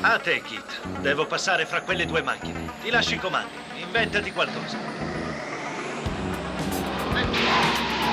A te, Kit. Devo passare fra quelle due macchine. Ti lascio i comandi. Inventati qualcosa.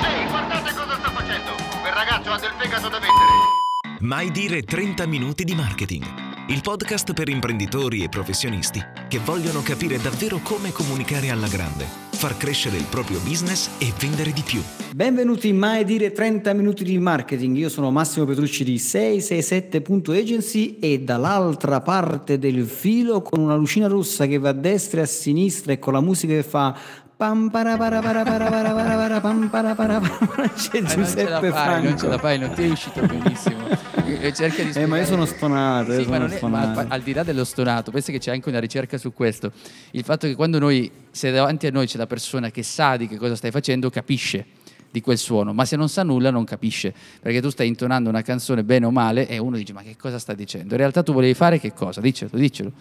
Ehi, guardate cosa sta facendo! Quel ragazzo ha del fegato da vendere! Mai dire 30 minuti di marketing. Il podcast per imprenditori e professionisti che vogliono capire davvero come comunicare alla grande, far crescere il proprio business e vendere di più. Benvenuti in Mai Dire 30 Minuti di Marketing, io sono Massimo Petrucci di 667.agency e dall'altra parte del filo con una lucina rossa che va a destra e a sinistra e con la musica che fa pam para para para para para para para pam para para para c'è non ce la Giuseppe fai, non ce la Franco. fai, non ti è uscito benissimo. Cerca di Eh, ma io sono stonato, io Sì, ma, sono è- ma al di là dello stonato, pensa che c'è anche una ricerca su questo. Il fatto che quando noi, se davanti a noi c'è la persona che sa di che cosa stai facendo, capisce di quel suono, ma se non sa nulla non capisce, perché tu stai intonando una canzone bene o male e uno dice ma che cosa sta dicendo? In realtà tu volevi fare che cosa? Diccelo, diccelo.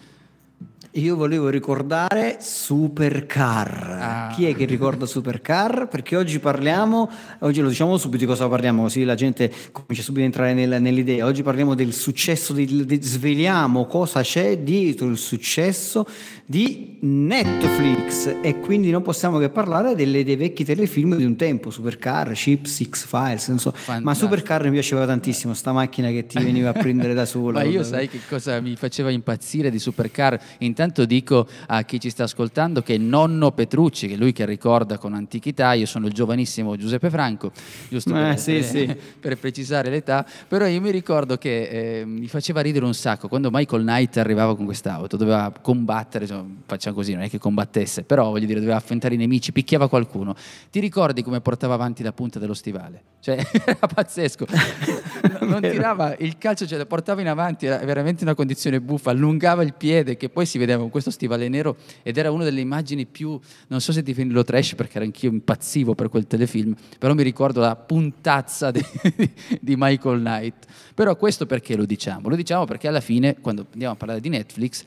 Io volevo ricordare Supercar. Ah. Chi è che ricorda Supercar? Perché oggi parliamo, oggi lo diciamo subito di cosa parliamo, così la gente comincia subito a entrare nel- nell'idea. Oggi parliamo del successo, di, di- sveliamo cosa c'è dietro il successo di Netflix e quindi non possiamo che parlare delle- dei vecchi telefilm di un tempo, Supercar, Chips, X-Files, non so. Ma. Supercar mi piaceva tantissimo, sta macchina che ti veniva a prendere da sola. Ma io sai che cosa mi faceva impazzire di Supercar? Intanto dico a chi ci sta ascoltando che nonno Petrucci, che è lui che ricorda con antichità, io sono il giovanissimo Giuseppe Franco, giusto Eh, per, sì, per- sì. per precisare l'età, però io mi ricordo che eh, mi faceva ridere un sacco quando Michael Knight arrivava con quest'auto, doveva combattere, insomma, facciamo così, non è che combattesse, però voglio dire, doveva affrontare i nemici, picchiava qualcuno. Ti ricordi come portava avanti la punta dello stivale? Cioè, era pazzesco. non tirava il calcio, ce lo portava in avanti, era veramente una condizione buffa, allungava il piede che poi si vedeva con questo stivale nero ed era una delle immagini più, non so se definirlo trash perché ero anch'io impazzivo per quel telefilm, però mi ricordo la puntazza di, di Michael Knight. Però questo perché lo diciamo? Lo diciamo perché alla fine, quando andiamo a parlare di Netflix,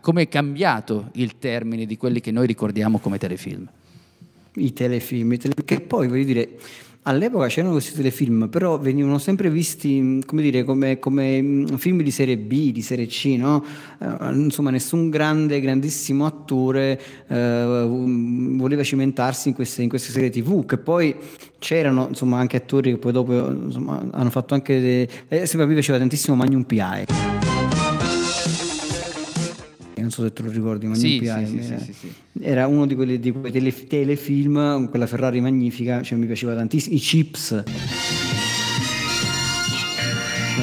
come è cambiato il termine di quelli che noi ricordiamo come telefilm. i telefilm, i tele- che poi voglio dire, all'epoca c'erano questi telefilm, però venivano sempre visti mh, come, dire, come, come, mh, film di serie B, di serie C, no? Eh, insomma, nessun grande, grandissimo attore eh, um, voleva cimentarsi in queste, in queste serie TV, che poi c'erano insomma anche attori che poi dopo insomma, hanno fatto anche. De... Eh, sempre a me piaceva tantissimo Magnum P.I. So se te lo ricordi, Magnum Sì, sì, sì, era- uno di, quelli, di quei tele- telefilm con quella Ferrari magnifica, cioè mi piaceva tantissimo. I Chips.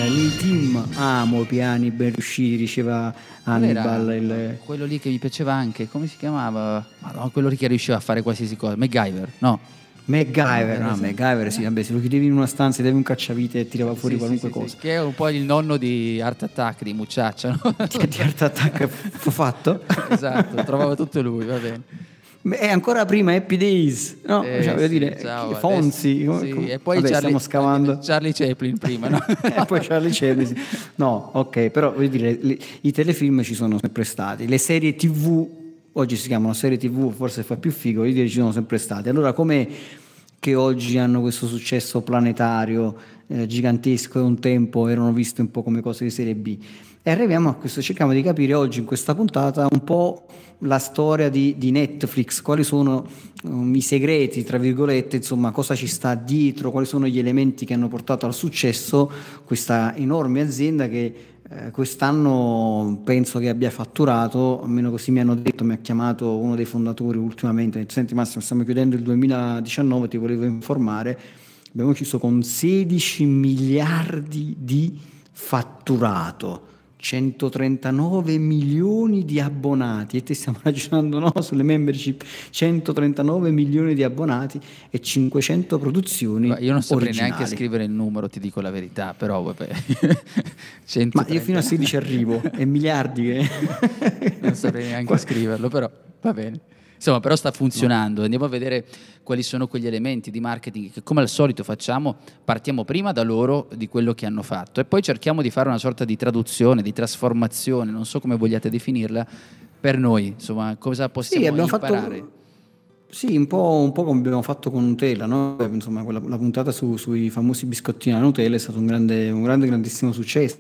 Il team amo piani ben riusciti, diceva Hannibal. Il... Quello lì che mi piaceva anche, come si chiamava? Madonna, quello lì che riusciva a fare qualsiasi cosa. MacGyver, no? MacGyver, no, sì. MacGyver, sì, vabbè, se lo chiudevi in una stanza, davi un cacciavite e tirava fuori Sì, qualunque sì, sì, cosa. che è un po' il nonno di Art Attack, di Mucciaccia, no? Che di Art Attack fu fatto? esatto, trovava tutto lui, va bene. E ancora prima Happy Days, no? Eh, cioè, voglio dire, ciao, Fonzi, adesso- come- come- e poi vabbè, Charlie, stiamo scavando. Charlie Chaplin prima, no? e poi Charlie Chaplin. No, ok, però voglio dire, le- i telefilm ci sono sempre stati, le serie TV, oggi si chiamano serie TV, forse fa più figo, dire, ci sono sempre state. Allora, come che oggi hanno questo successo planetario eh, gigantesco e un tempo erano viste un po' come cose di serie B? E arriviamo a questo, cerchiamo di capire oggi in questa puntata un po' la storia di, di Netflix, quali sono um, i segreti, tra virgolette, insomma, cosa ci sta dietro, quali sono gli elementi che hanno portato al successo questa enorme azienda che eh, quest'anno penso che abbia fatturato, almeno così mi hanno detto, mi ha chiamato uno dei fondatori ultimamente, senti Massimo, stiamo chiudendo il 2019, ti volevo informare, abbiamo chiuso con 16 miliardi di fatturato. 139 milioni di abbonati e te stiamo ragionando no, sulle membership 139 milioni di abbonati e 500 produzioni Ma Io non saprei originali. neanche scrivere il numero, ti dico la verità, però vabbè. ma 130. io fino a 16 arrivo e miliardi che non saprei neanche scriverlo, però va bene. Insomma, però sta funzionando. Andiamo a vedere quali sono quegli elementi di marketing che, come al solito, facciamo. Partiamo prima da loro, di quello che hanno fatto, e poi cerchiamo di fare una sorta di traduzione, di trasformazione, non so come vogliate definirla, per noi. Insomma, cosa possiamo Sì, imparare. fatto Sì, un po', un po' come abbiamo fatto con Nutella, no? Insomma, quella, la puntata su- sui famosi biscottini alla Nutella è stato un grande, un grande, grandissimo successo.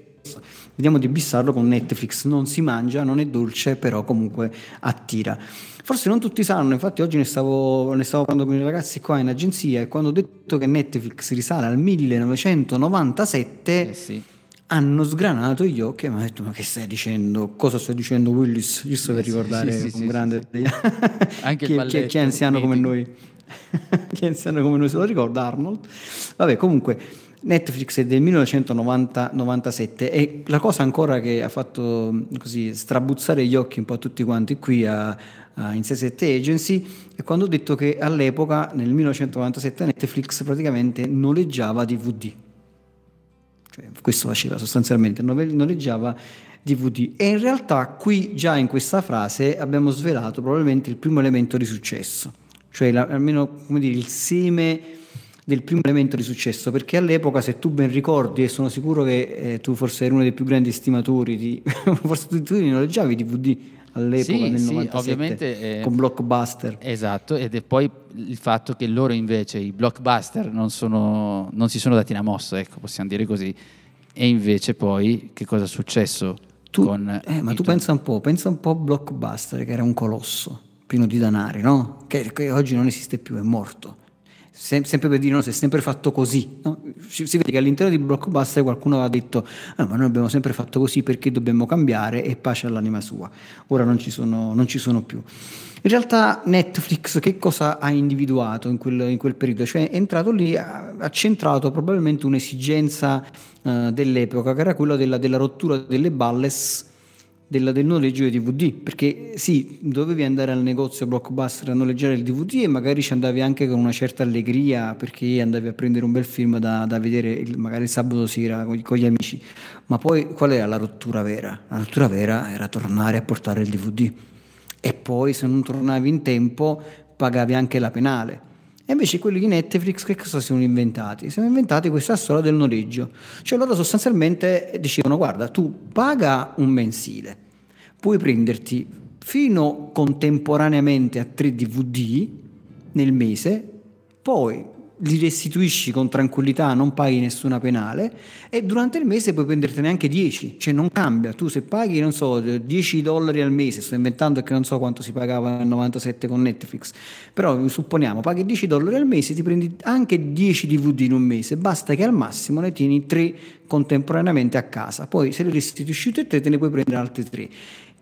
Vediamo di bissarlo con Netflix, non si mangia, non è dolce, però comunque attira. Forse non tutti sanno, infatti oggi ne stavo, ne stavo parlando con i ragazzi qua in agenzia e quando ho detto che Netflix risale al 1997 Eh sì. hanno sgranato gli occhi e mi hanno detto ma che stai dicendo? Cosa stai dicendo Willis? Giusto per Sì, ricordare sì, sì, un sì, grande... Anche chi, balletto, chi è anziano come noi. chi è anziano come noi se lo ricorda Arnold. Vabbè comunque Netflix è del 1997 e la cosa ancora che ha fatto così strabuzzare gli occhi un po' a tutti quanti qui a, a in 67 Agency è quando ho detto che all'epoca nel 1997 Netflix praticamente noleggiava DVD cioè, questo faceva sostanzialmente, noleggiava DVD e in realtà qui già in questa frase abbiamo svelato probabilmente il primo elemento di successo, cioè la- almeno come dire il seme del primo elemento di successo, perché all'epoca se tu ben ricordi e sono sicuro che eh, tu forse eri uno dei più grandi estimatori di forse tu, tu noleggiavi DVD all'epoca Sì, nel sì, 97 ovviamente, eh, con Blockbuster. Esatto, ed è poi il fatto che loro invece, i blockbuster, non, sono, non si sono dati una mossa, ecco, possiamo dire così. E invece poi che cosa è successo Tu, con... eh, ma tu pensa un po', pensa un po' a Blockbuster che era un colosso pieno di danari, no? Che, che oggi non esiste più, è morto. Sem- sempre per dire, no, si è sempre fatto così. no? Si, si vede che all'interno di Blockbuster qualcuno aveva detto, "Ah, ma noi abbiamo sempre fatto così perché dobbiamo cambiare e pace all'anima sua. Ora non ci sono, non ci sono più. In realtà Netflix che cosa ha individuato in quel, in quel periodo? Cioè è entrato lì, ha, ha centrato probabilmente un'esigenza eh, dell'epoca, che era quella della, della rottura delle balles del, del noleggio dei DVD, perché sì, dovevi andare al negozio Blockbuster a noleggiare il DVD e magari ci andavi anche con una certa allegria perché andavi a prendere un bel film da, da vedere il- magari il sabato sera con, con gli amici, ma poi qual era la rottura vera? La rottura vera era tornare a portare il DVD e poi se non tornavi in tempo pagavi anche la penale. E invece quelli di Netflix che cosa si sono inventati? Si sono inventati questa storia del noleggio. Cioè loro sostanzialmente dicevano guarda tu paga un mensile, puoi prenderti fino contemporaneamente a 3 DVD nel mese, poi li restituisci con tranquillità, non paghi nessuna penale e durante il mese puoi prendertene anche 10, cioè non cambia, tu se paghi, non so, 10 dollari al mese, sto inventando che non so quanto si pagava nel 97 con Netflix, però supponiamo, paghi 10 dollari al mese, ti prendi anche 10 DVD in un mese, basta che al massimo ne tieni 3 contemporaneamente a casa, poi se li restituisci tutti e tre te ne puoi prendere altri 3.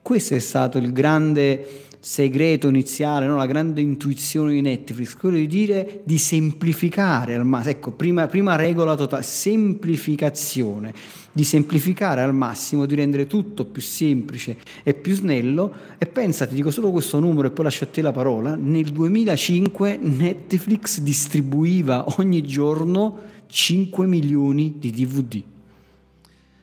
Questo è stato il grande segreto iniziale, no? la grande intuizione di Netflix, quello di dire di semplificare al massimo, ecco, prima, prima regola totale, semplificazione, di semplificare al massimo, di rendere tutto più semplice e più snello e pensa, ti dico solo questo numero e poi lascio a te la parola, nel 2005 Netflix distribuiva ogni giorno 5 milioni di DVD.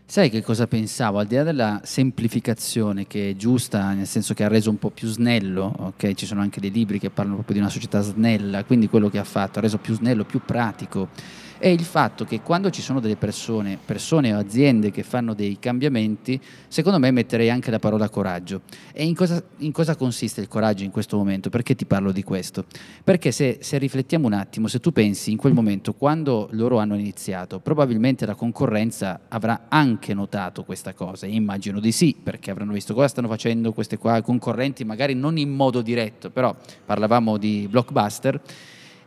Sai che cosa pensavo? Al di là della semplificazione che è giusta, nel senso che ha reso un po' più snello, ok? Ci sono anche dei libri che parlano proprio di una società snella, quindi quello che ha fatto ha reso più snello, più pratico. È il fatto che quando ci sono delle persone, persone o aziende che fanno dei cambiamenti, secondo me metterei anche la parola coraggio. E in cosa, in cosa consiste il coraggio in questo momento? Perché ti parlo di questo? Perché se, se riflettiamo un attimo, se tu pensi in quel momento, quando loro hanno iniziato, probabilmente la concorrenza avrà anche notato questa cosa. Immagino di sì, perché avranno visto cosa stanno facendo queste qua concorrenti, magari non in modo diretto, però parlavamo di blockbuster.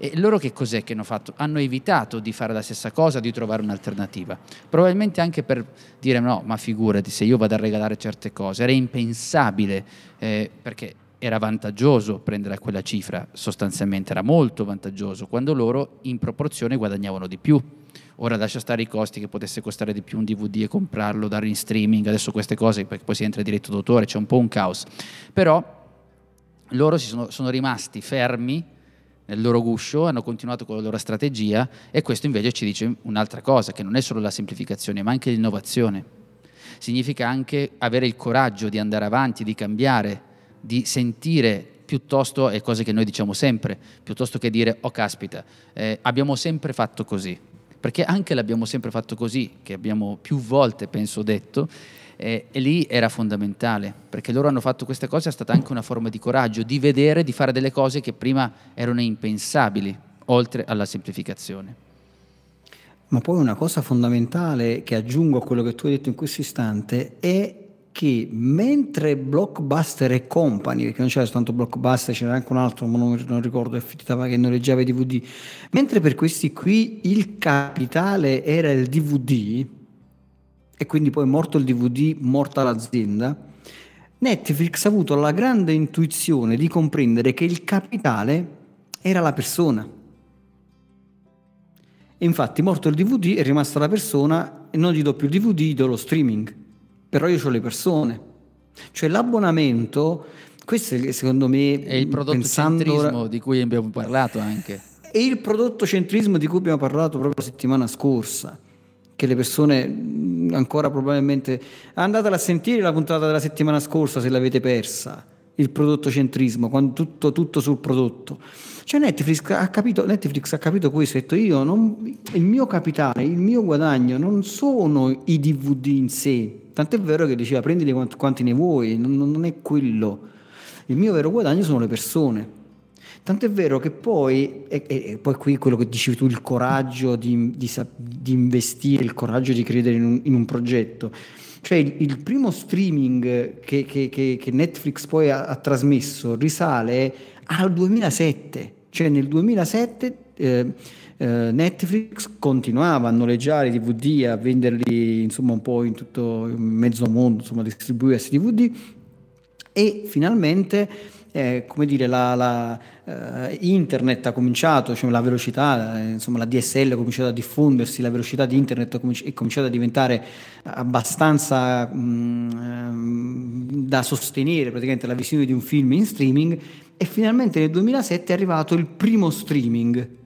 E loro che cos'è che hanno fatto? Hanno evitato di fare la stessa cosa, di trovare un'alternativa. Probabilmente anche per dire no, ma figurati se io vado a regalare certe cose, era impensabile eh, perché era vantaggioso prendere quella cifra, sostanzialmente era molto vantaggioso, quando loro in proporzione guadagnavano di più. Ora lascia stare i costi che potesse costare di più un DVD e comprarlo, dare in streaming, adesso queste cose, perché poi si entra in diritto d'autore, c'è un po' un caos. Però loro sono, sono rimasti fermi nel loro guscio, hanno continuato con la loro strategia e questo invece ci dice un'altra cosa, che non è solo la semplificazione, ma anche l'innovazione. Significa anche avere il coraggio di andare avanti, di cambiare, di sentire piuttosto, è cose che noi diciamo sempre, piuttosto che dire, oh caspita, eh, abbiamo sempre fatto così. Perché anche l'abbiamo sempre fatto così, che abbiamo più volte, penso, detto, E, e lì era fondamentale, perché loro hanno fatto queste cose, è stata anche una forma di coraggio, di vedere, di fare delle cose che prima erano impensabili, oltre alla semplificazione. Ma poi una cosa fondamentale che aggiungo a quello che tu hai detto in questo istante è che mentre Blockbuster e Company, perché non c'era soltanto Blockbuster, c'era anche un altro, ma non, non ricordo che noleggiava i DVD, mentre per questi qui il capitale era il DVD, e quindi poi morto il DVD, morta l'azienda, Netflix ha avuto la grande intuizione di comprendere che il capitale era la persona. E infatti, morto il DVD, è rimasta la persona e non gli do più il DVD, gli do lo streaming però io ho le persone. Cioè l'abbonamento, questo è secondo me... È il prodotto centrismo di cui abbiamo parlato anche. È il prodotto centrismo di cui abbiamo parlato proprio la settimana scorsa, che le persone ancora probabilmente... Andatela a sentire la puntata della settimana scorsa se l'avete persa, il prodotto centrismo, quando tutto, tutto sul prodotto. Cioè Netflix ha capito, Netflix ha capito questo, ha detto io, non, il mio capitale, il mio guadagno non sono i DVD in sé, Tant'è vero che diceva prendili quanti, quanti ne vuoi, non, non, è quello. Il mio vero guadagno sono le persone. Tant'è vero che poi, e, e poi qui quello che dicevi tu, il coraggio di, di, di investire, il coraggio di credere in un, in un progetto. Cioè il, il primo streaming che, che, che, che Netflix poi ha, ha, trasmesso risale al 2007. Cioè nel 2007... Eh, eh, Netflix continuava a noleggiare i DVD, a venderli insomma un po' in tutto il mezzo mondo, insomma distribuire questi DVD e finalmente eh, come dire, la, la uh, internet ha cominciato, cioè la velocità, eh, insomma la DSL ha cominciato a diffondersi, la velocità di internet è cominciata a diventare abbastanza mh, da sostenere praticamente la visione di un film in streaming e finalmente nel 2007 è arrivato il primo streaming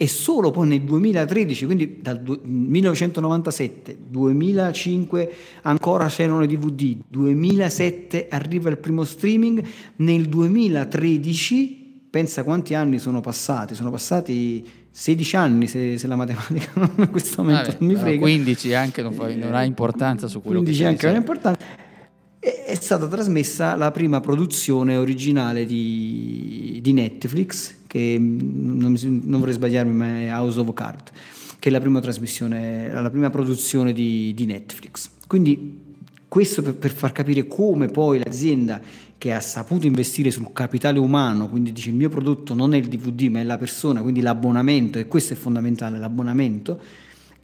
e solo poi nel 2013, quindi dal 1997, 2005 ancora c'erano i DVD, 2007 arriva il primo streaming, nel 2013, pensa quanti anni sono passati, sono passati 16 anni se, se la matematica non in questo momento Vabbè, non mi frega. 15 anche non, fa, non ha importanza su quello 15 che 15 anche non ha importanza è stata trasmessa la prima produzione originale di, di Netflix, che non, non, vorrei sbagliarmi, ma è House of Cards, che è la prima trasmissione, la prima produzione di, di Netflix. Quindi questo per, per, far capire come poi l'azienda che ha saputo investire sul capitale umano, quindi dice il mio prodotto non è il DVD ma è la persona, quindi l'abbonamento, e questo è fondamentale, l'abbonamento,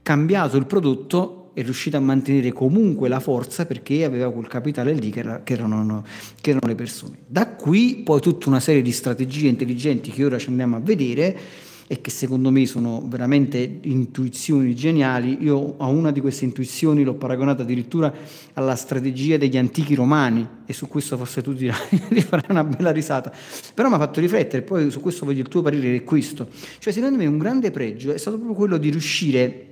cambiato il prodotto è riuscita a mantenere comunque la forza perché aveva quel capitale lì che, era, che, erano, che, erano, le persone. Da qui poi tutta una serie di strategie intelligenti che ora ci andiamo a vedere e che secondo me sono veramente intuizioni geniali. Io a una di queste intuizioni l'ho paragonata addirittura alla strategia degli antichi romani e su questo forse tu dirai di fare una bella risata, però mi ha fatto riflettere, poi su questo voglio il tuo parere, è questo. Cioè secondo me un grande pregio è stato proprio quello di riuscire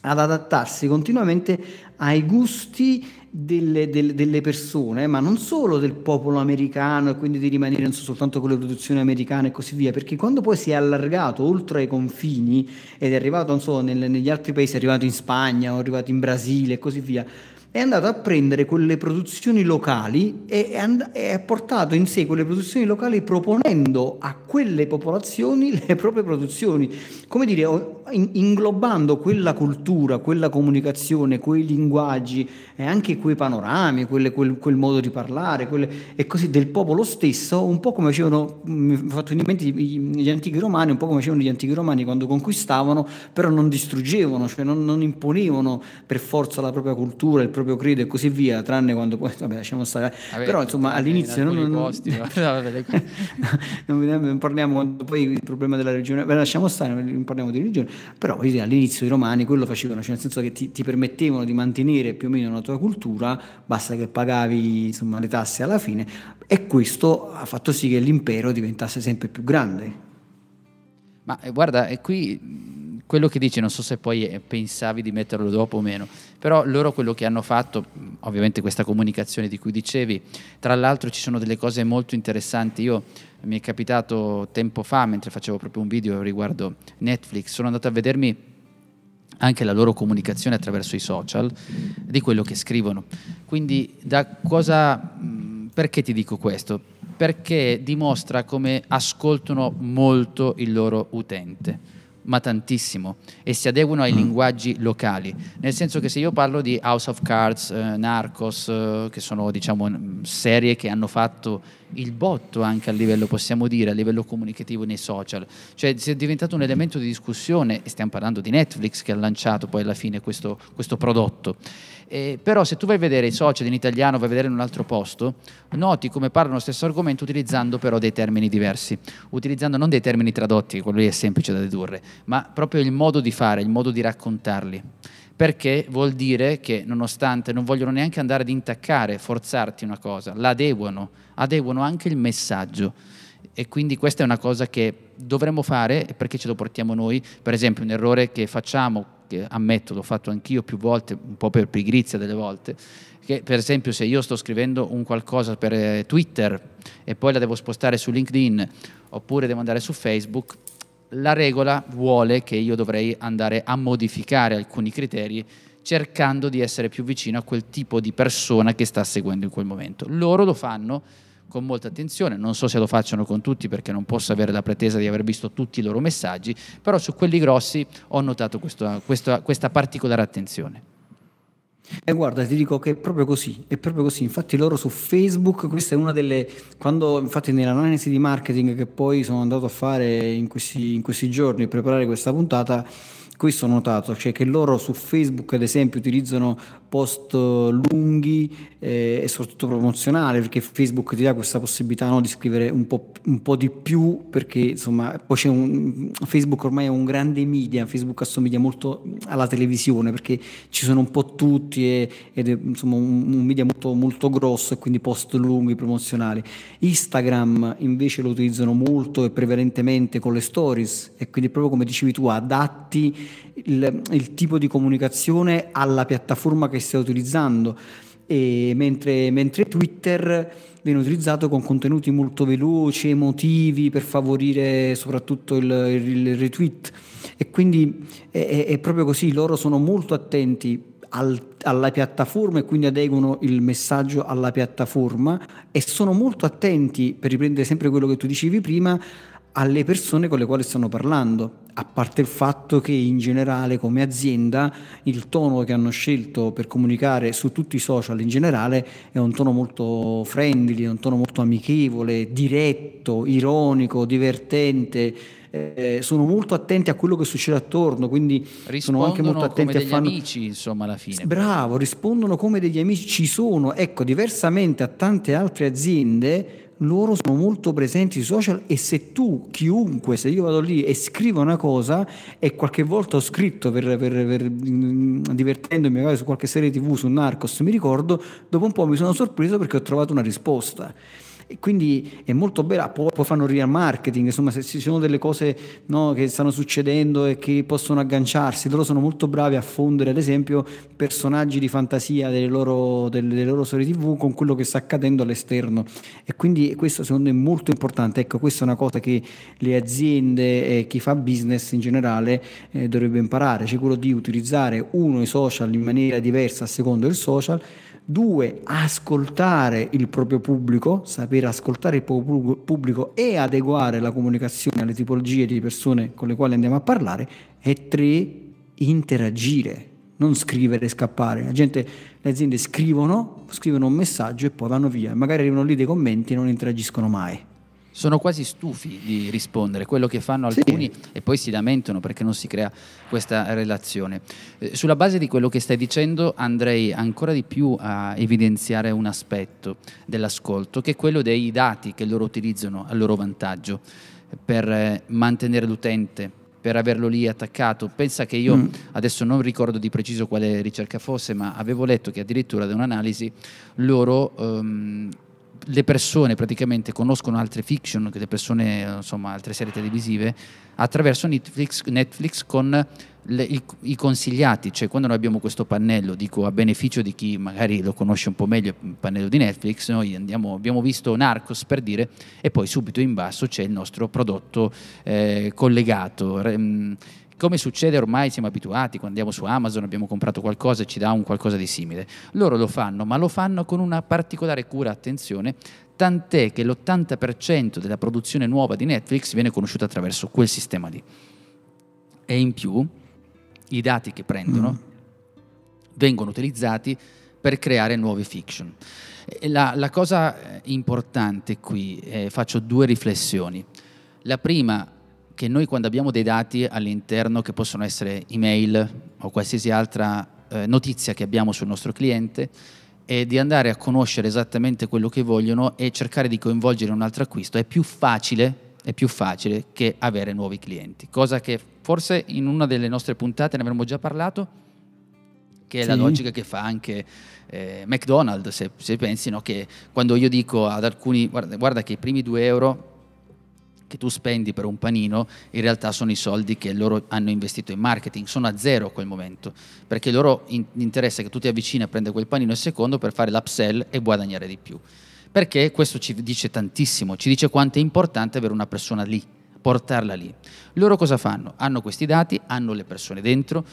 ad adattarsi continuamente ai gusti delle, delle, delle, persone, ma non solo del popolo americano e quindi di rimanere non so, soltanto con le produzioni americane e così via, perché quando poi si è allargato oltre ai confini ed è arrivato, so, nel, negli altri paesi, è arrivato in Spagna, è arrivato in Brasile e così via, è andato a prendere quelle produzioni locali e ha portato in sé quelle produzioni locali proponendo a quelle popolazioni le proprie produzioni, come dire, inglobando quella cultura, quella comunicazione, quei linguaggi e anche quei panorami, quelle, quel, quel, modo di parlare quelle, e così del popolo stesso, un po' come facevano, mi ho fatto in mente gli antichi romani, un po' come facevano gli antichi romani quando conquistavano, però non distruggevano, cioè non, non imponevano per forza la propria cultura, il proprio credo e così via, tranne quando poi, vabbè, lasciamo stare. Vabbè, Però insomma all'inizio non, non, posti, non, non, parliamo quando poi il problema della regione, beh, lasciamo stare, non parliamo di religione, però all'inizio i romani quello facevano, cioè nel senso che ti, ti, permettevano di mantenere più o meno la tua cultura, basta che pagavi insomma, le tasse alla fine e questo ha fatto sì che l'impero diventasse sempre più grande. Ma eh, guarda, è qui quello che dici, non so se poi eh, pensavi di metterlo dopo o meno, però loro quello che hanno fatto, ovviamente questa comunicazione di cui dicevi, tra l'altro ci sono delle cose molto interessanti. Io mi è capitato tempo fa, mentre facevo proprio un video riguardo Netflix, sono andato a vedermi anche la loro comunicazione attraverso i social di quello che scrivono. Quindi da cosa, perché ti dico questo? Perché dimostra come ascoltano molto il loro utente ma tantissimo, e si adeguano ai linguaggi locali. Nel senso che se io parlo di House of Cards, eh, Narcos, eh, che sono diciamo, serie che hanno fatto il botto anche a livello, possiamo dire, a livello comunicativo nei social, cioè è diventato un elemento di discussione, e stiamo parlando di Netflix che ha lanciato poi alla fine questo, questo prodotto. Eh, però se tu vai a vedere i social in italiano, vai a vedere in un altro posto, noti come parlano lo stesso argomento utilizzando però dei termini diversi, utilizzando non dei termini tradotti, quello lì è semplice da dedurre, ma proprio il modo di fare, il modo di raccontarli. Perché vuol dire che nonostante non vogliono neanche andare ad intaccare, forzarti una cosa, la adeguano, adeguano anche il messaggio. E quindi questa è una cosa che dovremmo fare perché ce lo portiamo noi. Per esempio, un errore che facciamo che ammetto, l'ho fatto anch'io più volte, un po' per pigrizia delle volte, che per esempio se io sto scrivendo un qualcosa per eh, Twitter e poi la devo spostare su LinkedIn oppure devo andare su Facebook, la regola vuole che io dovrei andare a modificare alcuni criteri cercando di essere più vicino a quel tipo di persona che sta seguendo in quel momento. Loro lo fanno con molta attenzione, non so se lo facciano con tutti perché non posso avere la pretesa di aver visto tutti i loro messaggi, però su quelli grossi ho notato questo, questo, questa particolare attenzione. E guarda, ti dico che è proprio così, è proprio così. Infatti loro su Facebook, questa è una delle... Quando infatti nell'analisi di marketing che poi sono andato a fare in questi, in questi giorni, preparare questa puntata, questo ho notato, cioè che loro su Facebook ad esempio utilizzano post lunghi eh, e soprattutto promozionali perché Facebook ti dà questa possibilità no, di scrivere un po', un po', di più perché insomma poi c'è un Facebook ormai è un grande media Facebook assomiglia molto alla televisione perché ci sono un po' tutti e, ed è insomma un, un media molto, molto grosso e quindi post lunghi promozionali. Instagram invece lo utilizzano molto e prevalentemente con le stories e quindi proprio come dicevi tu adatti il, il tipo di comunicazione alla piattaforma che stai utilizzando, mentre, mentre Twitter viene utilizzato con contenuti molto veloci, emotivi, per favorire soprattutto il, il retweet. E quindi è, è, proprio così, loro sono molto attenti al, alla piattaforma e quindi adeguano il messaggio alla piattaforma e sono molto attenti, per riprendere sempre quello che tu dicevi prima, alle persone con le quali stanno parlando, a parte il fatto che in generale come azienda il tono che hanno scelto per comunicare su tutti i social in generale è un tono molto friendly, è un tono molto amichevole, diretto, ironico, divertente. Eh, sono molto attenti a quello che succede attorno, quindi rispondono sono anche molto attenti come a fare. amici, insomma, alla fine. Bravo, rispondono come degli amici, ci sono, ecco, diversamente a tante altre aziende loro sono molto presenti sui social e se tu, chiunque, se io vado lì e scrivo una cosa e qualche volta ho scritto per, per, per mm, divertendomi magari su qualche serie tv su Narcos, mi ricordo, dopo un po' mi sono sorpreso perché ho trovato una risposta. E quindi è molto bella, poi, poi fanno real marketing, insomma se ci sono delle cose no, che stanno succedendo e che possono agganciarsi, loro sono molto bravi a fondere ad esempio personaggi di fantasia delle loro, delle, delle loro serie tv con quello che sta accadendo all'esterno. E quindi questo secondo me è molto importante, ecco questa è una cosa che le aziende e chi fa business in generale eh, dovrebbe imparare, cioè quello di utilizzare uno i social in maniera diversa a secondo del social Due, ascoltare il proprio pubblico, sapere ascoltare il proprio pubblico e adeguare la comunicazione alle tipologie di persone con le quali andiamo a parlare. E tre, interagire, non scrivere e scappare. La gente, le aziende scrivono, scrivono un messaggio e poi vanno via. Magari arrivano lì dei commenti e non interagiscono mai sono quasi stufi di rispondere, quello che fanno alcuni sì. e poi si lamentano perché non si crea questa relazione. Eh, sulla base di quello che stai dicendo andrei ancora di più a evidenziare un aspetto dell'ascolto, che è quello dei dati che loro utilizzano a loro vantaggio per eh, mantenere l'utente, per averlo lì attaccato. Pensa che io mm. adesso non ricordo di preciso quale ricerca fosse, ma avevo letto che addirittura da un'analisi loro um, le persone praticamente conoscono altre fiction, le persone, insomma, altre serie televisive attraverso Netflix, Netflix con le, i, i, consigliati, cioè quando noi abbiamo questo pannello, dico a beneficio di chi magari lo conosce un po' meglio, il pannello di Netflix, noi andiamo, abbiamo visto Narcos per dire, e poi subito in basso c'è il nostro prodotto eh, collegato. Re, come succede ormai, siamo abituati, quando andiamo su Amazon abbiamo comprato qualcosa e ci dà un qualcosa di simile. Loro lo fanno, ma lo fanno con una particolare cura, attenzione, tant'è che l'80% della produzione nuova di Netflix viene conosciuta attraverso quel sistema lì. E in più i dati che prendono mm. vengono utilizzati per creare nuove fiction. La, la cosa eh, importante qui, eh, faccio due riflessioni. La prima, che noi quando abbiamo dei dati all'interno che possono essere email o qualsiasi altra eh, notizia che abbiamo sul nostro cliente, è di andare a conoscere esattamente quello che vogliono e cercare di coinvolgere un altro acquisto. È più facile è più facile che avere nuovi clienti, cosa che forse in una delle nostre puntate ne avremmo già parlato, che è sì. la logica che fa anche eh, McDonald's, se, se pensi no? che quando io dico ad alcuni, guarda, guarda che i primi due euro che tu spendi per un panino in realtà sono i soldi che loro hanno investito in marketing, sono a zero a quel momento, perché loro in, interessa che tu ti avvicini a prendere quel panino il secondo per fare l'upsell e guadagnare di più. Perché questo ci dice tantissimo, ci dice quanto è importante avere una persona lì, portarla lì. Loro cosa fanno? Hanno questi dati, hanno le persone dentro,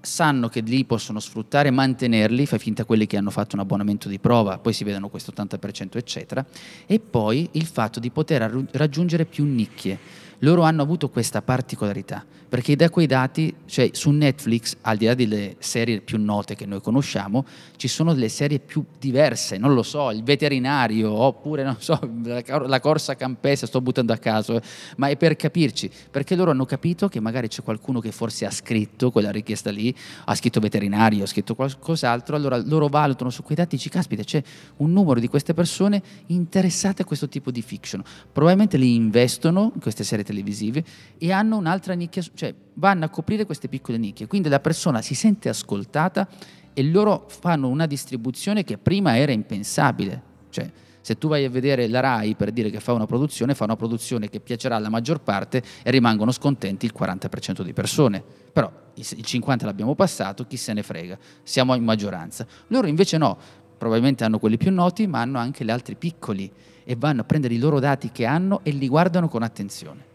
sanno che lì possono sfruttare, mantenerli, fai finta quelli che hanno fatto un abbonamento di prova, poi si vedono questo 80% eccetera, e poi il fatto di poter raggiungere più nicchie. Loro hanno avuto questa particolarità, perché da quei dati, cioè su Netflix, al di là delle serie più note che noi conosciamo, ci sono delle serie più diverse, non lo so, il veterinario, oppure non so, la corsa campestre, sto buttando a caso, ma è per capirci, perché loro hanno capito che magari c'è qualcuno che forse ha scritto quella richiesta lì, ha scritto veterinario, ha scritto qualcos'altro, allora loro valutano su quei dati e dici, caspita, c'è un numero di queste persone interessate a questo tipo di fiction, probabilmente li investono in queste serie televisive e hanno un'altra nicchia, cioè vanno a coprire queste piccole nicchie, quindi la persona si sente ascoltata e loro fanno una distribuzione che prima era impensabile. Cioè, se tu vai a vedere la RAI per dire che fa una produzione, fa una produzione che piacerà alla maggior parte e rimangono scontenti il 40% di persone. Però il 50% l'abbiamo passato, chi se ne frega, siamo in maggioranza. Loro invece no, probabilmente hanno quelli più noti, ma hanno anche gli altri piccoli e vanno a prendere i loro dati che hanno e li guardano con attenzione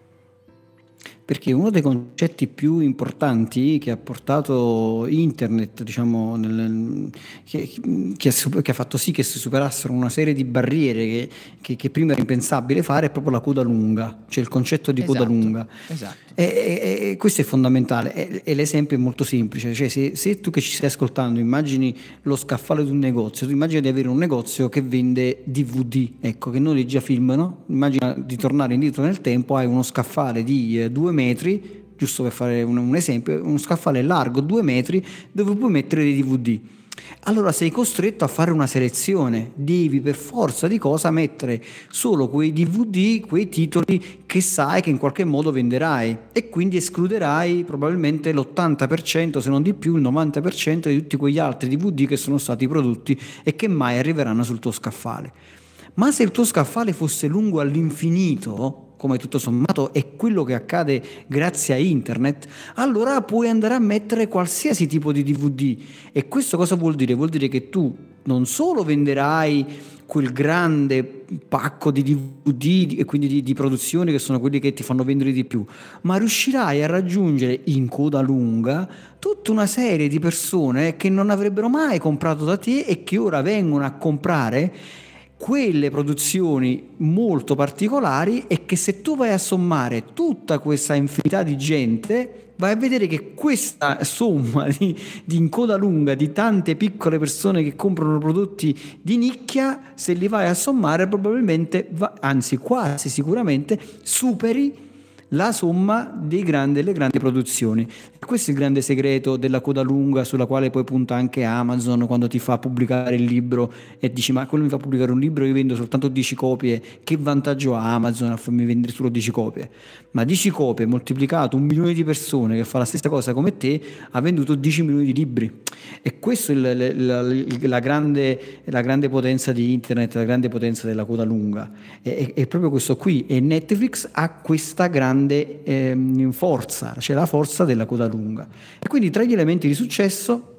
perché uno dei concetti più importanti che ha portato internet, diciamo, nel, che, che, ha, che, ha, fatto sì che si superassero una serie di barriere che, che, prima era impensabile fare è proprio la coda lunga, cioè il concetto di esatto, coda lunga. Esatto. E, e, e, questo è fondamentale e, e, l'esempio è molto semplice, cioè se, se, tu che ci stai ascoltando immagini lo scaffale di un negozio, tu immagini di avere un negozio che vende DVD, ecco, che noleggia film, no? Immagina di tornare indietro nel tempo, hai uno scaffale di due metri, giusto per fare un, un esempio, uno scaffale largo due metri dove puoi mettere dei DVD. Allora sei costretto a fare una selezione, devi per forza di cosa mettere solo quei DVD, quei titoli che sai che in qualche modo venderai e quindi escluderai probabilmente l'80% se non di più il 90% di tutti quegli altri DVD che sono stati prodotti e che mai arriveranno sul tuo scaffale. Ma se il tuo scaffale fosse lungo all'infinito, come tutto sommato è quello che accade grazie a internet, allora puoi andare a mettere qualsiasi tipo di DVD. E questo cosa vuol dire? Vuol dire che tu non solo venderai quel grande pacco di DVD e quindi di, di, produzioni che sono quelli che ti fanno vendere di più, ma riuscirai a raggiungere in coda lunga tutta una serie di persone che non avrebbero mai comprato da te e che ora vengono a comprare quelle produzioni molto particolari e che se tu vai a sommare tutta questa infinità di gente vai a vedere che questa somma di, di in coda lunga di tante piccole persone che comprano prodotti di nicchia se li vai a sommare probabilmente va, anzi quasi sicuramente superi la somma grandi, delle grandi produzioni. questo è il grande segreto della coda lunga sulla quale poi punta anche Amazon quando ti fa pubblicare il libro e dici ma quello mi fa pubblicare un libro io vendo soltanto 10 copie, che vantaggio ha Amazon a farmi vendere solo 10 copie? Ma 10 copie moltiplicato un milione di persone che fa la stessa cosa come te ha venduto 10 milioni di libri e questa è la, la, la, grande, la grande potenza di internet, la grande potenza della coda lunga. È, è proprio questo qui e Netflix ha questa grande grande ehm, forza, c'è la forza della coda lunga. E quindi tra gli elementi di successo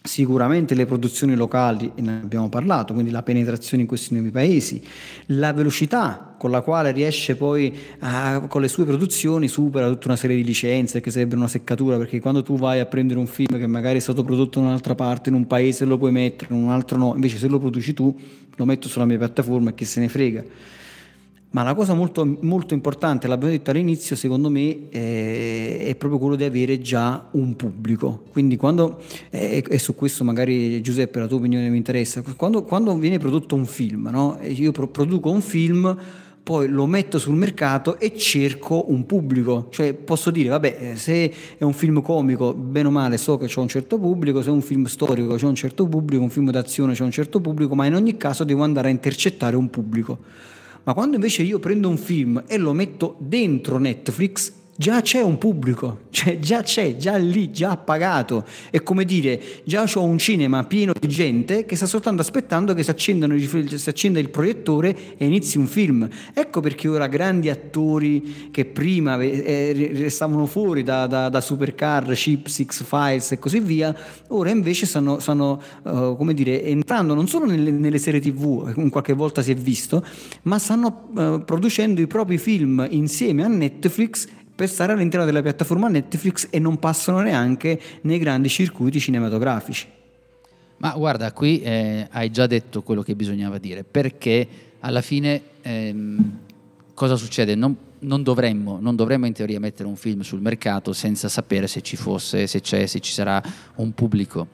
Sicuramente le produzioni locali, ne abbiamo parlato, quindi la penetrazione in questi nuovi paesi, la velocità con la quale riesce poi a, con le sue produzioni supera tutta una serie di licenze che sarebbe una seccatura perché quando tu vai a prendere un film che magari è stato prodotto in un'altra parte, in un paese lo puoi mettere, in un altro no, invece se lo produci tu lo metto sulla mia piattaforma e chi se ne frega. Ma la cosa molto, molto importante, l'abbiamo detto all'inizio, secondo me è, è, proprio quello di avere già un pubblico. Quindi quando, e, e, su questo magari Giuseppe la tua opinione mi interessa, quando, quando viene prodotto un film, no? io pro, produco un film, poi lo metto sul mercato e cerco un pubblico. Cioè posso dire, vabbè, se è un film comico, bene o male so che c'è un certo pubblico, se è un film storico c'è un certo pubblico, un film d'azione c'è un certo pubblico, ma in ogni caso devo andare a intercettare un pubblico. Ma quando invece io prendo un film e lo metto dentro Netflix, già c'è un pubblico, cioè già c'è, già lì, già pagato. È come dire, già ho un cinema pieno di gente che sta soltanto aspettando che si, si accenda il proiettore e inizi un film. Ecco perché ora grandi attori che prima eh, restavano fuori da, da, da Supercar, Chip, Six Files e così via, ora invece stanno, stanno uh, come dire, entrando non solo nelle, nelle, serie tv, qualche volta si è visto, ma stanno uh, producendo i propri film insieme a Netflix per stare all'interno della piattaforma Netflix e non passano neanche nei grandi circuiti cinematografici. Ma guarda, qui eh, hai già detto quello che bisognava dire, perché alla fine ehm, cosa succede? Non, non, dovremmo, non, dovremmo, in teoria mettere un film sul mercato senza sapere se ci fosse, se c'è, se ci sarà un pubblico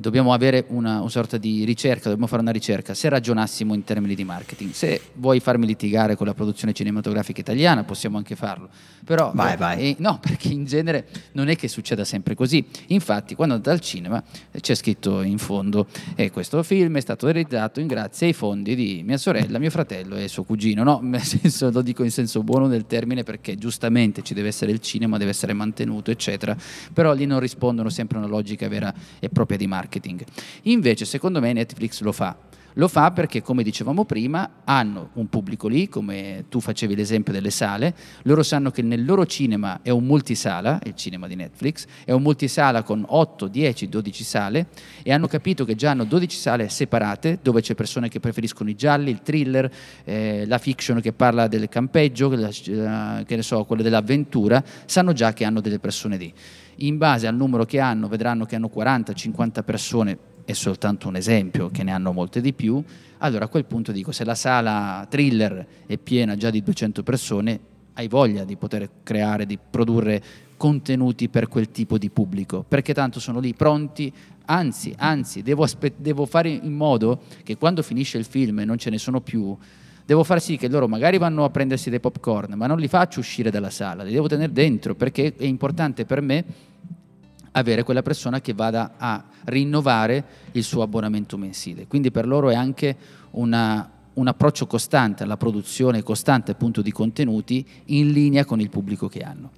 dobbiamo avere una, una, sorta di ricerca, dobbiamo fare una ricerca, se ragionassimo in termini di marketing. Se vuoi farmi litigare con la produzione cinematografica italiana, possiamo anche farlo. Però, vai, vai. Eh, no, perché in genere non è che succeda sempre così. Infatti, quando andate al cinema c'è scritto in fondo eh, questo film è stato realizzato in grazie ai fondi di mia sorella, mio fratello e suo cugino. No, nel senso, lo dico in senso buono del termine perché giustamente ci deve essere il cinema, deve essere mantenuto, eccetera. Però lì non rispondono sempre a una logica vera e propria di marketing marketing. Invece, secondo me, Netflix lo fa. Lo fa perché, come dicevamo prima, hanno un pubblico lì, come tu facevi l'esempio delle sale, loro sanno che nel loro cinema è un multisala, il cinema di Netflix, è un multisala con 8, 10, 12 sale e hanno capito che già hanno 12 sale separate dove c'è persone che preferiscono i gialli, il thriller, eh, la fiction che parla del campeggio, la, che ne so, quelle dell'avventura, sanno già che hanno delle persone lì. In base al numero che hanno vedranno che hanno 40-50 persone, è soltanto un esempio, che ne hanno molte di più, allora a quel punto dico se la sala thriller è piena già di 200 persone, hai voglia di poter creare, di produrre contenuti per quel tipo di pubblico, perché tanto sono lì pronti, anzi, anzi, devo, aspe- devo fare in modo che quando finisce il film e non ce ne sono più, devo far sì che loro magari vanno a prendersi dei popcorn, ma non li faccio uscire dalla sala, li devo tenere dentro perché è importante per me avere quella persona che vada a rinnovare il suo abbonamento mensile. Quindi per loro è anche una, un approccio costante alla produzione costante appunto di contenuti in linea con il pubblico che hanno.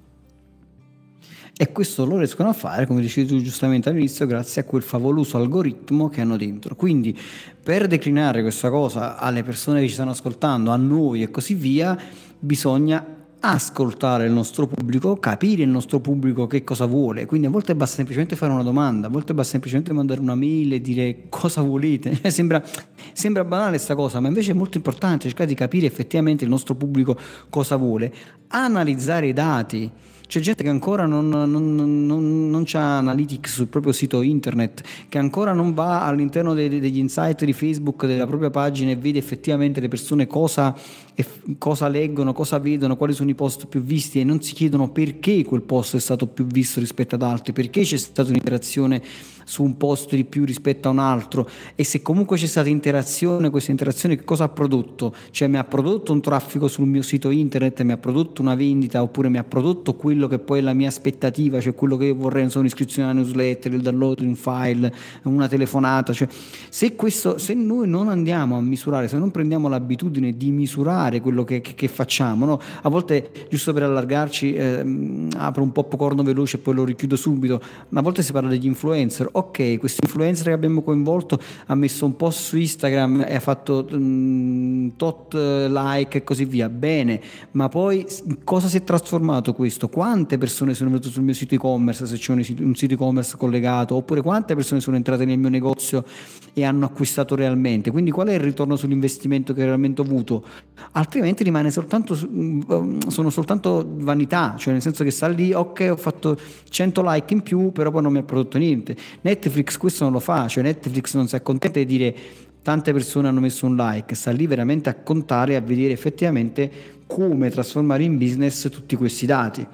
E questo lo riescono a fare, come dicevi tu giustamente all'inizio, grazie a quel favoloso algoritmo che hanno dentro. Quindi per declinare questa cosa alle persone che ci stanno ascoltando, a noi e così via, bisogna ascoltare il nostro pubblico, capire il nostro pubblico che cosa vuole. Quindi a volte basta semplicemente fare una domanda, a volte basta semplicemente mandare una mail e dire cosa volete. sembra, sembra banale questa cosa, ma invece è molto importante cercare di capire effettivamente il nostro pubblico cosa vuole, analizzare i dati c'è gente che ancora non, non, non, non ha analytics sul proprio sito internet, che ancora non va all'interno dei, degli insight di Facebook della propria pagina e vede effettivamente le persone cosa, cosa leggono, cosa vedono, quali sono i post più visti e non si chiedono perché quel post è stato più visto rispetto ad altri, perché c'è stata un'interazione su un post di più rispetto a un altro e se comunque c'è stata interazione, questa interazione che cosa ha prodotto? Cioè mi ha prodotto un traffico sul mio sito internet, mi ha prodotto una vendita oppure mi ha prodotto quello che poi è la mia aspettativa, cioè quello che io vorrei, non so, un'iscrizione alla newsletter, il download di un file, una telefonata, cioè se, questo, se noi non andiamo a misurare, se non prendiamo l'abitudine di misurare quello che, che, che facciamo, no? a volte giusto per allargarci eh, apro un po' corno veloce e poi lo richiudo subito, ma a volte si parla degli influencer ok, questo influencer che abbiamo coinvolto ha messo un post su Instagram e ha fatto um, tot like e così via, bene, ma poi cosa si è trasformato questo? Quante persone sono venute sul mio sito e-commerce, se c'è un sito, un sito e-commerce collegato, oppure quante persone sono entrate nel mio negozio e hanno acquistato realmente? Quindi qual è il ritorno sull'investimento che realmente ho avuto? Altrimenti rimane soltanto, mm, sono soltanto vanità, cioè nel senso che sta lì, ok, ho fatto 100 like in più, però poi non mi ha prodotto niente. Netflix questo non lo fa, cioè Netflix non si accontenta di dire tante persone hanno messo un like, sta lì veramente a contare e a vedere effettivamente come trasformare in business tutti questi dati.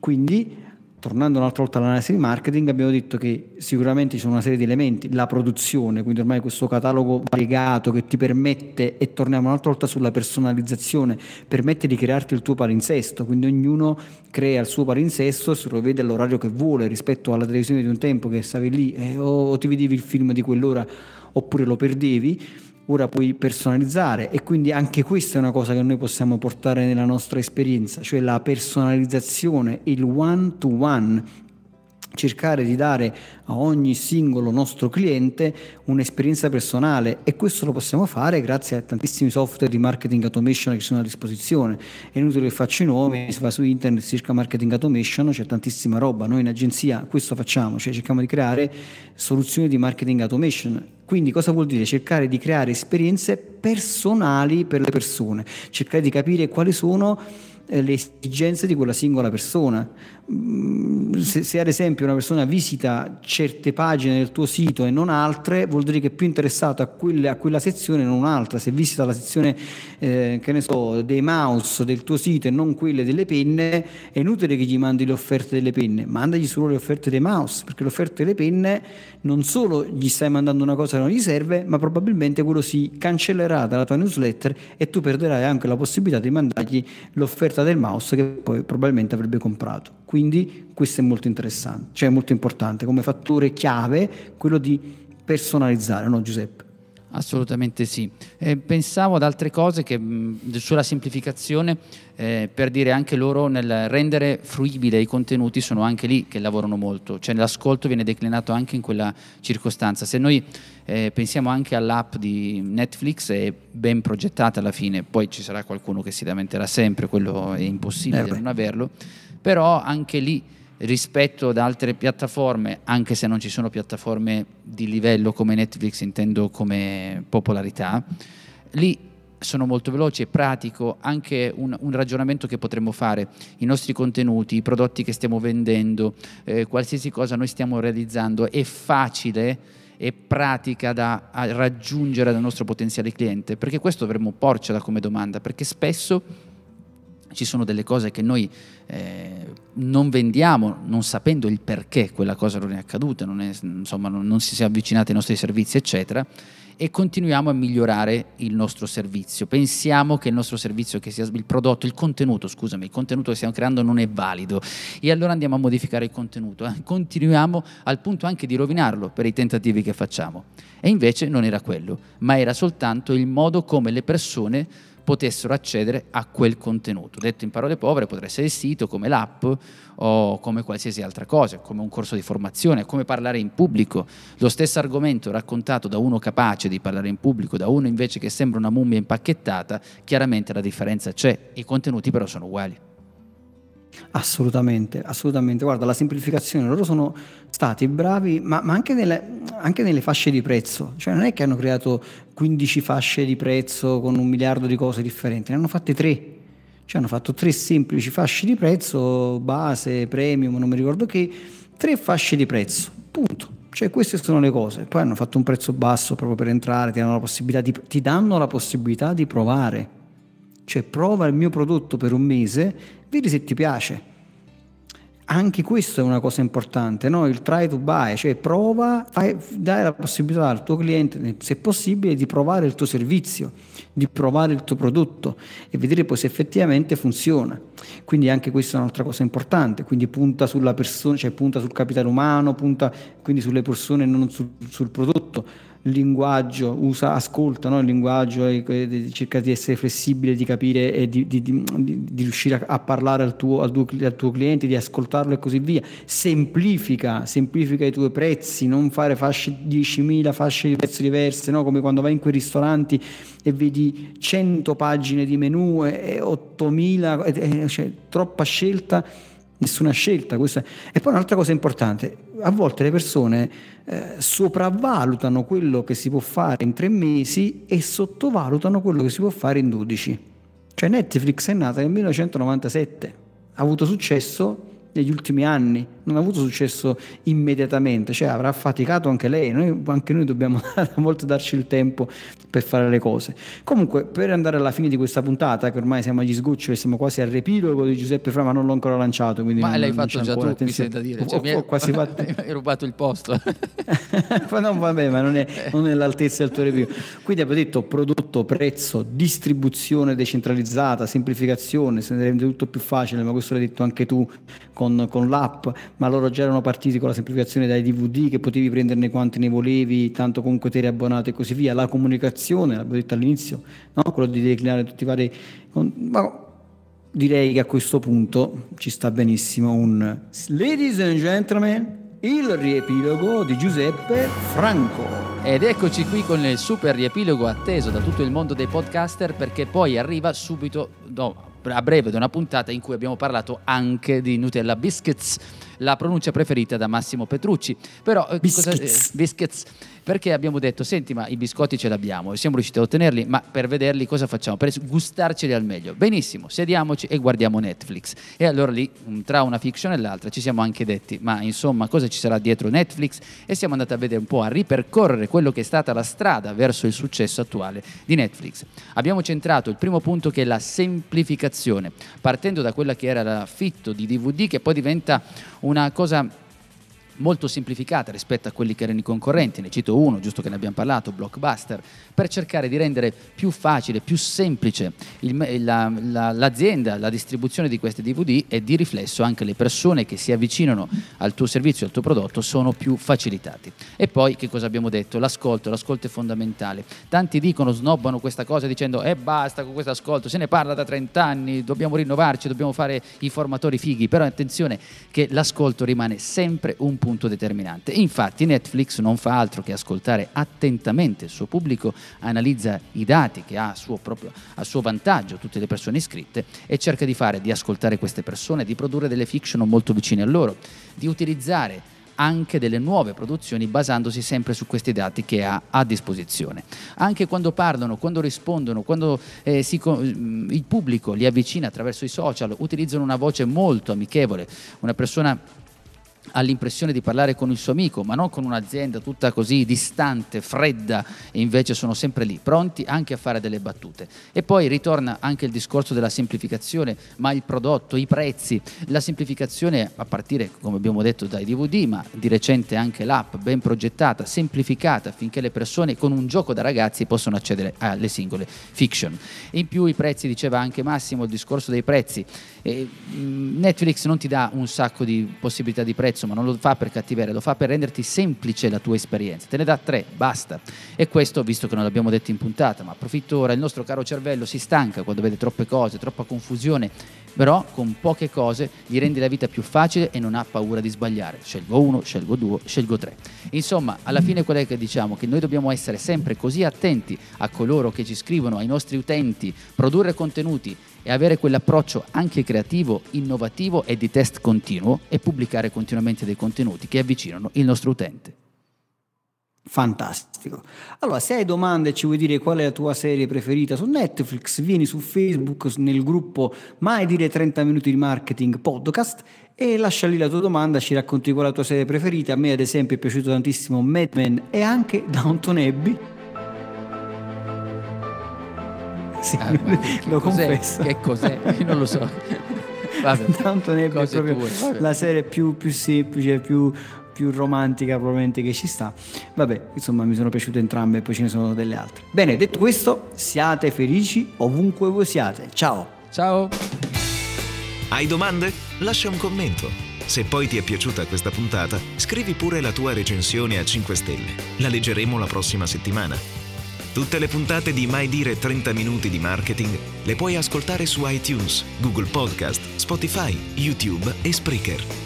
Quindi tornando un'altra volta all'analisi di marketing, abbiamo detto che sicuramente ci sono una serie di elementi, la produzione, quindi ormai questo catalogo variegato che ti permette, e torniamo un'altra volta sulla personalizzazione, permette di crearti il tuo palinsesto, quindi ognuno crea il suo palinsesto se lo vede all'orario che vuole rispetto alla televisione di un tempo che stavi lì eh, o ti vedevi il film di quell'ora oppure lo perdevi ora puoi personalizzare e quindi anche questa è una cosa che noi possiamo portare nella nostra esperienza, cioè la personalizzazione, il one to one cercare di dare a ogni singolo nostro cliente un'esperienza personale e questo lo possiamo fare grazie a tantissimi software di marketing automation che sono a disposizione. È inutile che faccio i nomi, si va su internet, si cerca marketing automation, c'è tantissima roba. Noi in agenzia questo facciamo, cioè cerchiamo di creare soluzioni di marketing automation. Quindi cosa vuol dire? Cercare di creare esperienze personali per le persone, cercare di capire quali sono le esigenze di quella singola persona. Mm, se, se, ad esempio una persona visita certe pagine del tuo sito e non altre, vuol dire che è più interessato a, quelle, a quella sezione e non un'altra. Se visita la sezione eh, che ne so, dei mouse del tuo sito e non quelle delle penne, è inutile che gli mandi le offerte delle penne, mandagli solo le offerte dei mouse, perché le offerte delle penne non solo gli stai mandando una cosa che non gli serve, ma probabilmente quello si cancellerà dalla tua newsletter e tu perderai anche la possibilità di mandargli l'offerta del mouse che poi probabilmente avrebbe comprato. Quindi questo è molto interessante, cioè molto importante come fattore chiave quello di personalizzare, no Giuseppe? Assolutamente sì. Eh, pensavo ad altre cose che mh, sulla semplificazione, eh, per dire anche loro nel rendere fruibile i contenuti sono anche lì che lavorano molto, cioè l'ascolto viene declinato anche in quella circostanza. Se noi eh, pensiamo anche all'app di Netflix, è ben progettata alla fine, poi ci sarà qualcuno che si lamenterà sempre, quello è impossibile eh non averlo però anche lì rispetto ad altre piattaforme, anche se non ci sono piattaforme di livello come Netflix, intendo come popolarità, lì sono molto veloci, è pratico, anche un, un, ragionamento che potremmo fare, i nostri contenuti, i prodotti che stiamo vendendo, eh, qualsiasi cosa noi stiamo realizzando, è facile e pratica da raggiungere dal nostro potenziale cliente, perché questo dovremmo porcela come domanda, perché spesso ci sono delle cose che noi eh, non vendiamo non sapendo il perché quella cosa non è accaduta, non, è, insomma, non, non si è avvicinata ai nostri servizi, eccetera, e continuiamo a migliorare il nostro servizio. Pensiamo che il nostro servizio, che sia il prodotto, il contenuto, scusami, il contenuto che stiamo creando non è valido e allora andiamo a modificare il contenuto, eh? continuiamo al punto anche di rovinarlo per i tentativi che facciamo. E invece non era quello, ma era soltanto il modo come le persone potessero accedere a quel contenuto. Detto in parole povere, potrebbe essere il sito, come l'app o come qualsiasi altra cosa, come un corso di formazione, come parlare in pubblico. Lo stesso argomento raccontato da uno capace di parlare in pubblico, da uno invece che sembra una mummia impacchettata, chiaramente la differenza c'è, i contenuti però sono uguali. Assolutamente, assolutamente. Guarda, la semplificazione, loro sono stati bravi, ma, ma anche, nelle, anche, nelle, fasce di prezzo. Cioè non è che hanno creato 15 fasce di prezzo con un miliardo di cose differenti, ne hanno fatte tre. Cioè hanno fatto tre semplici fasce di prezzo, base, premium, non mi ricordo che, tre fasce di prezzo, punto. Cioè queste sono le cose. Poi hanno fatto un prezzo basso proprio per entrare, ti danno la di, ti danno la possibilità di provare. Cioè prova il mio prodotto per un mese vedi se ti piace. Anche questo è una cosa importante, no? il try to buy, cioè prova, fai, dai la possibilità al tuo cliente, se possibile, di provare il tuo servizio, di provare il tuo prodotto e vedere poi se effettivamente funziona. Quindi anche questa è un'altra cosa importante, quindi punta sulla persona, cioè punta sul capitale umano, punta quindi sulle persone e non sul, sul prodotto linguaggio, usa, ascolta no? il linguaggio, e, cerca di essere flessibile, di capire e di, di, di, di riuscire a, a, parlare al tuo, al, tuo, al tuo, cliente, di ascoltarlo e così via. Semplifica, semplifica i tuoi prezzi, non fare fasce 10.000 fasce di prezzo diverse, no? come quando vai in quei ristoranti e vedi 100 pagine di menu e 8.000, e, cioè troppa scelta nessuna scelta. Questa... E poi un'altra cosa importante, a volte le persone eh, sopravvalutano quello che si può fare in tre mesi e sottovalutano quello che si può fare in dodici. Cioè Netflix è nata nel 1997, ha avuto successo negli ultimi anni, non ha avuto successo immediatamente, cioè avrà faticato anche lei, noi, anche noi dobbiamo a volte darci il tempo per fare le cose. Comunque, per andare alla fine di questa puntata, che ormai siamo agli sgoccioli, siamo quasi al riepilogo di Giuseppe Fra, ma non l'ho ancora lanciato. Quindi ma non, l'hai non fatto già tu, mi sento dire. Cioè, ho, ho, quasi fatto... hai rubato il posto. ma no, vabbè, ma non è, non è l'altezza del tuo riepilogo. Quindi abbiamo detto prodotto, prezzo, distribuzione decentralizzata, semplificazione, se ne rende tutto più facile, ma questo l'hai detto anche tu con, con, l'app, ma loro già erano partiti con la semplificazione dai DVD che potevi prenderne quanti ne volevi, tanto comunque te eri abbonato e così via. La comunicazione, l'avevo detto all'inizio, no? quello di declinare tutti i vari... Ma direi che a questo punto ci sta benissimo un Ladies and Gentlemen, il riepilogo di Giuseppe Franco. Ed eccoci qui con il super riepilogo atteso da tutto il mondo dei podcaster perché poi arriva subito, no, a breve di una puntata in cui abbiamo parlato anche di Nutella Biscuits, la pronuncia preferita da Massimo Petrucci. Però, biscuits. Cosa, eh, biscuits perché abbiamo detto, senti ma i biscotti ce l'abbiamo e siamo riusciti a ottenerli, ma per vederli cosa facciamo? Per gustarceli al meglio. Benissimo, sediamoci e guardiamo Netflix. E allora lì, mm, tra una fiction e l'altra, ci siamo anche detti, ma insomma cosa ci sarà dietro Netflix? E siamo andati a vedere un po', a ripercorrere quello che è stata la strada verso il successo attuale di Netflix. Abbiamo centrato il primo punto che è la semplificazione, partendo da quella che era l'affitto di DVD che poi diventa una cosa molto semplificata rispetto a quelli che erano i concorrenti, ne cito uno, giusto che ne abbiamo parlato, Blockbuster, per cercare di rendere più facile, più semplice il, la, la, l'azienda, la distribuzione di questi DVD e di riflesso anche le persone che si avvicinano al tuo servizio, al tuo prodotto, sono più facilitati. E poi che cosa abbiamo detto? L'ascolto, l'ascolto è fondamentale. Tanti dicono, snobbano questa cosa dicendo e eh, basta con questo ascolto, se ne parla da 30 anni, dobbiamo rinnovarci, dobbiamo fare i formatori fighi, però attenzione che l'ascolto rimane sempre un punto punto determinante. Infatti Netflix non fa altro che ascoltare attentamente il suo pubblico, analizza i dati che ha a suo, proprio, a suo vantaggio tutte le persone iscritte e cerca di fare, di ascoltare queste persone, di produrre delle fiction molto vicine a loro, di utilizzare anche delle nuove produzioni basandosi sempre su questi dati che ha a disposizione. Anche quando parlano, quando rispondono, quando eh, si, il pubblico li avvicina attraverso i social, utilizzano una voce molto amichevole, una persona ha l'impressione di parlare con il suo amico, ma non con un'azienda tutta così distante, fredda, e invece sono sempre lì, pronti anche a fare delle battute. E poi ritorna anche il discorso della semplificazione, ma il prodotto, i prezzi, la semplificazione a partire, come abbiamo detto, dai DVD, ma di recente anche l'app ben progettata, semplificata, affinché le persone con un gioco da ragazzi possano accedere alle singole fiction. In più i prezzi, diceva anche Massimo, il discorso dei prezzi. Mm, Netflix non ti dà un sacco di possibilità di prezzo, ma non lo fa per cattiveria, lo fa per renderti semplice la tua esperienza. Te ne dà tre, basta. E questo, visto che non l'abbiamo detto in puntata, ma approfitto ora, il nostro caro cervello si stanca quando vede troppe cose, troppa confusione, però con poche cose gli rendi la vita più facile e non ha paura di sbagliare. Scelgo uno, scelgo due, scelgo tre. Insomma, alla fine qual è che diciamo? Che noi dobbiamo essere sempre così attenti a coloro che ci scrivono, ai nostri utenti, produrre contenuti e avere quell'approccio anche creativo, innovativo e di test continuo e pubblicare continuamente dei contenuti che avvicinano il nostro utente. Fantastico. Allora, se hai domande e ci vuoi dire qual è la tua serie preferita su Netflix, vieni su Facebook nel gruppo Mai dire 30 minuti di marketing podcast e lascia lì la tua domanda, ci racconti qual è la tua serie preferita. A me ad esempio è piaciuto tantissimo Mad Men e anche Downton Abbey sì, ah, lo cos'è? confesso. Che cos'è? Io non lo so. Vabbè, Tanto ne è proprio tue, la serie più, più semplice, più, più romantica probabilmente che ci sta. Vabbè, insomma, mi sono piaciute entrambe e poi ce ne sono delle altre. Bene, detto questo, siate felici ovunque voi siate. Ciao. Ciao. Hai domande? Lascia un commento Se poi ti è piaciuta questa puntata, scrivi pure la tua recensione a 5 stelle. La leggeremo la prossima settimana. Tutte le puntate di Mai Dire 30 Minuti di Marketing le puoi ascoltare su iTunes, Google Podcast, Spotify, YouTube e Spreaker.